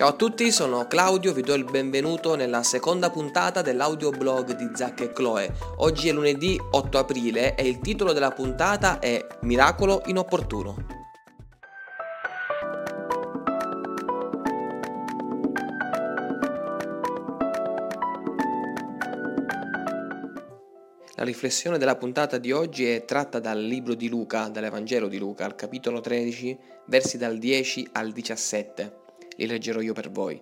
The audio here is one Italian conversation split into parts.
Ciao a tutti, sono Claudio, vi do il benvenuto nella seconda puntata dell'audioblog di Zac e Chloe. Oggi è lunedì 8 aprile e il titolo della puntata è Miracolo inopportuno. La riflessione della puntata di oggi è tratta dal libro di Luca, dall'Evangelo di Luca, al capitolo 13, versi dal 10 al 17 li leggerò io per voi.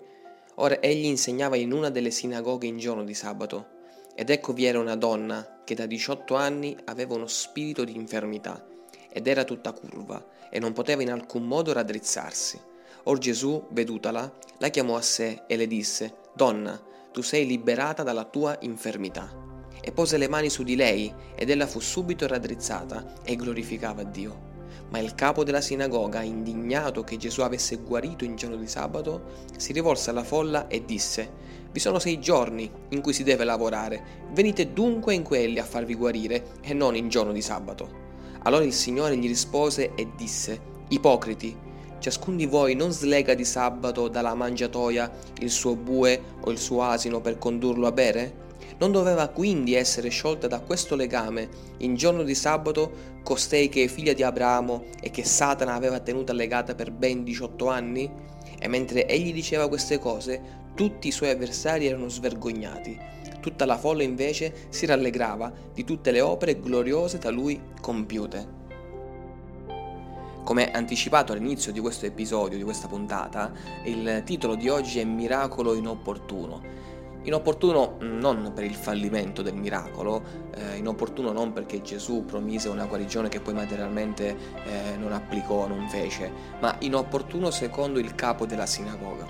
Ora egli insegnava in una delle sinagoghe in giorno di sabato, ed ecco vi era una donna che da 18 anni aveva uno spirito di infermità, ed era tutta curva, e non poteva in alcun modo raddrizzarsi. Or Gesù, vedutala, la chiamò a sé e le disse, Donna, tu sei liberata dalla tua infermità. E pose le mani su di lei, ed ella fu subito raddrizzata e glorificava Dio. Ma il capo della sinagoga, indignato che Gesù avesse guarito in giorno di sabato, si rivolse alla folla e disse, Vi sono sei giorni in cui si deve lavorare, venite dunque in quelli a farvi guarire e non in giorno di sabato. Allora il Signore gli rispose e disse, Ipocriti, ciascun di voi non slega di sabato dalla mangiatoia il suo bue o il suo asino per condurlo a bere? Non doveva quindi essere sciolta da questo legame in giorno di sabato costei che è figlia di Abramo e che Satana aveva tenuta legata per ben 18 anni? E mentre egli diceva queste cose, tutti i suoi avversari erano svergognati. Tutta la folla invece si rallegrava di tutte le opere gloriose da lui compiute. Come anticipato all'inizio di questo episodio, di questa puntata, il titolo di oggi è Miracolo inopportuno Inopportuno non per il fallimento del miracolo, eh, inopportuno non perché Gesù promise una guarigione che poi materialmente eh, non applicò, non fece, ma inopportuno secondo il capo della sinagoga.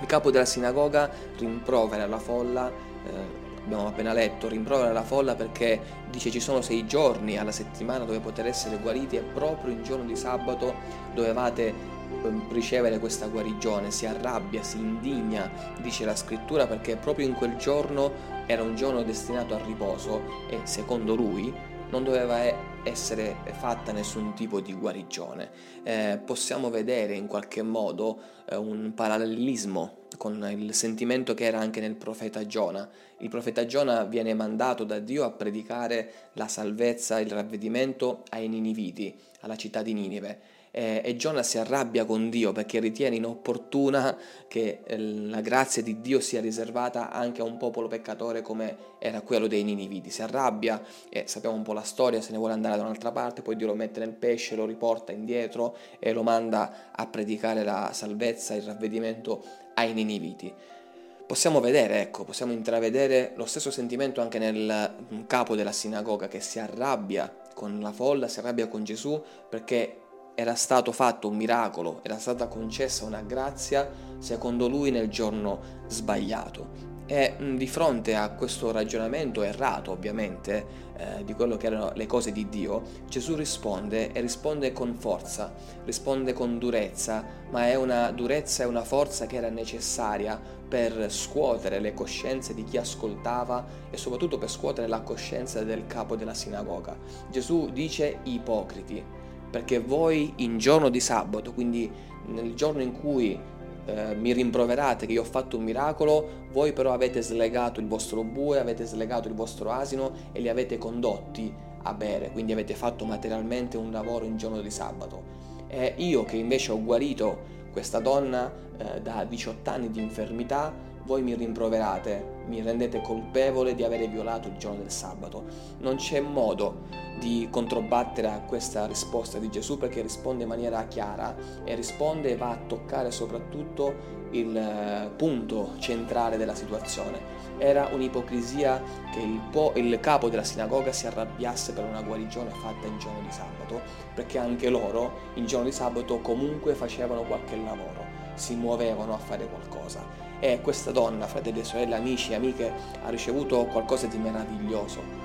Il capo della sinagoga rimprovera la folla, eh, abbiamo appena letto, rimprovera la folla perché dice ci sono sei giorni alla settimana dove poter essere guariti e proprio il giorno di sabato dovevate ricevere questa guarigione, si arrabbia, si indigna, dice la scrittura, perché proprio in quel giorno era un giorno destinato al riposo e secondo lui non doveva essere fatta nessun tipo di guarigione. Eh, possiamo vedere in qualche modo eh, un parallelismo con il sentimento che era anche nel profeta Giona. Il profeta Giona viene mandato da Dio a predicare la salvezza, il ravvedimento ai Niniviti, alla città di Ninive eh, e Giona si arrabbia con Dio perché ritiene inopportuna che eh, la grazia di Dio sia riservata anche a un popolo peccatore come era quello dei Niniviti. Si arrabbia e sappiamo un po' la storia, se ne vuole andare da un'altra parte, poi Dio lo mette nel pesce, lo riporta indietro e lo manda a predicare la salvezza, il ravvedimento ai Niniviti possiamo vedere, ecco, possiamo intravedere lo stesso sentimento anche nel mm, capo della sinagoga che si arrabbia con la folla, si arrabbia con Gesù perché era stato fatto un miracolo, era stata concessa una grazia secondo lui nel giorno sbagliato. E mm, di fronte a questo ragionamento errato, ovviamente, eh, di quello che erano le cose di Dio, Gesù risponde e risponde con forza, risponde con durezza, ma è una durezza e una forza che era necessaria per scuotere le coscienze di chi ascoltava e soprattutto per scuotere la coscienza del capo della sinagoga. Gesù dice ipocriti perché voi in giorno di sabato, quindi nel giorno in cui eh, mi rimproverate che io ho fatto un miracolo, voi però avete slegato il vostro bue, avete slegato il vostro asino e li avete condotti a bere, quindi avete fatto materialmente un lavoro in giorno di sabato. E io che invece ho guarito questa donna eh, da 18 anni di infermità, voi mi rimproverate, mi rendete colpevole di avere violato il giorno del sabato. Non c'è modo di controbattere a questa risposta di Gesù perché risponde in maniera chiara e risponde e va a toccare soprattutto il eh, punto centrale della situazione. Era un'ipocrisia che il, po- il capo della sinagoga si arrabbiasse per una guarigione fatta in giorno di sabato, perché anche loro in giorno di sabato comunque facevano qualche lavoro, si muovevano a fare qualcosa e questa donna, fratelli e sorelle, amici e amiche, ha ricevuto qualcosa di meraviglioso.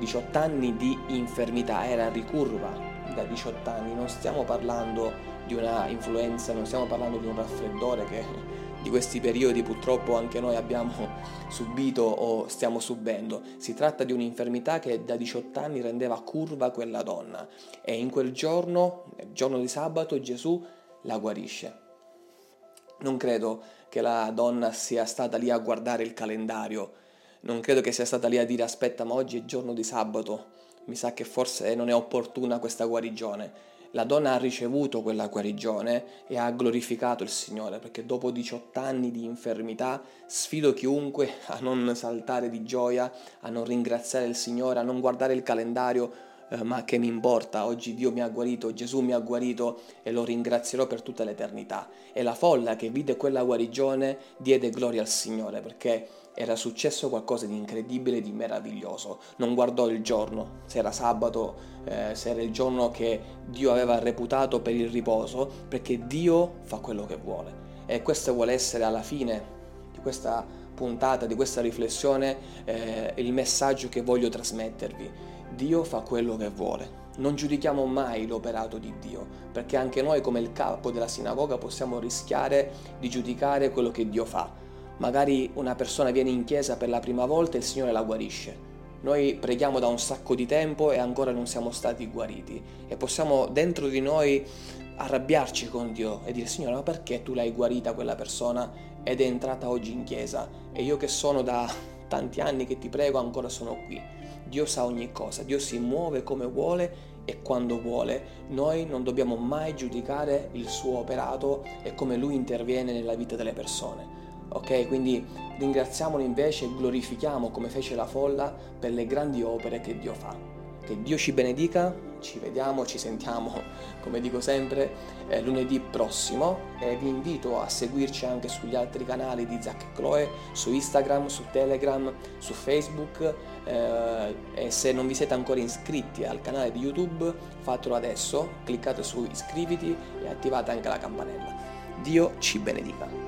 18 anni di infermità, era ricurva da 18 anni, non stiamo parlando di una influenza, non stiamo parlando di un raffreddore che di questi periodi purtroppo anche noi abbiamo subito o stiamo subendo. Si tratta di un'infermità che da 18 anni rendeva curva quella donna e in quel giorno, nel giorno di sabato, Gesù la guarisce. Non credo che la donna sia stata lì a guardare il calendario, non credo che sia stata lì a dire aspetta ma oggi è giorno di sabato, mi sa che forse non è opportuna questa guarigione. La donna ha ricevuto quella guarigione e ha glorificato il Signore, perché dopo 18 anni di infermità sfido chiunque a non saltare di gioia, a non ringraziare il Signore, a non guardare il calendario, eh, ma che mi importa, oggi Dio mi ha guarito, Gesù mi ha guarito e lo ringrazierò per tutta l'eternità. E la folla che vide quella guarigione diede gloria al Signore, perché era successo qualcosa di incredibile, di meraviglioso. Non guardò il giorno, se era sabato, eh, se era il giorno che Dio aveva reputato per il riposo, perché Dio fa quello che vuole. E questo vuole essere alla fine di questa puntata, di questa riflessione, eh, il messaggio che voglio trasmettervi. Dio fa quello che vuole. Non giudichiamo mai l'operato di Dio, perché anche noi come il capo della sinagoga possiamo rischiare di giudicare quello che Dio fa Magari una persona viene in chiesa per la prima volta e il Signore la guarisce. Noi preghiamo da un sacco di tempo e ancora non siamo stati guariti e possiamo dentro di noi arrabbiarci con Dio e dire Signore ma perché tu l'hai guarita quella persona ed è entrata oggi in chiesa e io che sono da tanti anni che ti prego ancora sono qui. Dio sa ogni cosa, Dio si muove come vuole e quando vuole. Noi non dobbiamo mai giudicare il suo operato e come lui interviene nella vita delle persone. Ok, quindi ringraziamolo invece e glorifichiamo come fece la folla per le grandi opere che Dio fa. Che Dio ci benedica, ci vediamo, ci sentiamo, come dico sempre, eh, lunedì prossimo e vi invito a seguirci anche sugli altri canali di Zac e Chloe, su Instagram, su Telegram, su Facebook eh, e se non vi siete ancora iscritti al canale di YouTube fatelo adesso, cliccate su iscriviti e attivate anche la campanella. Dio ci benedica.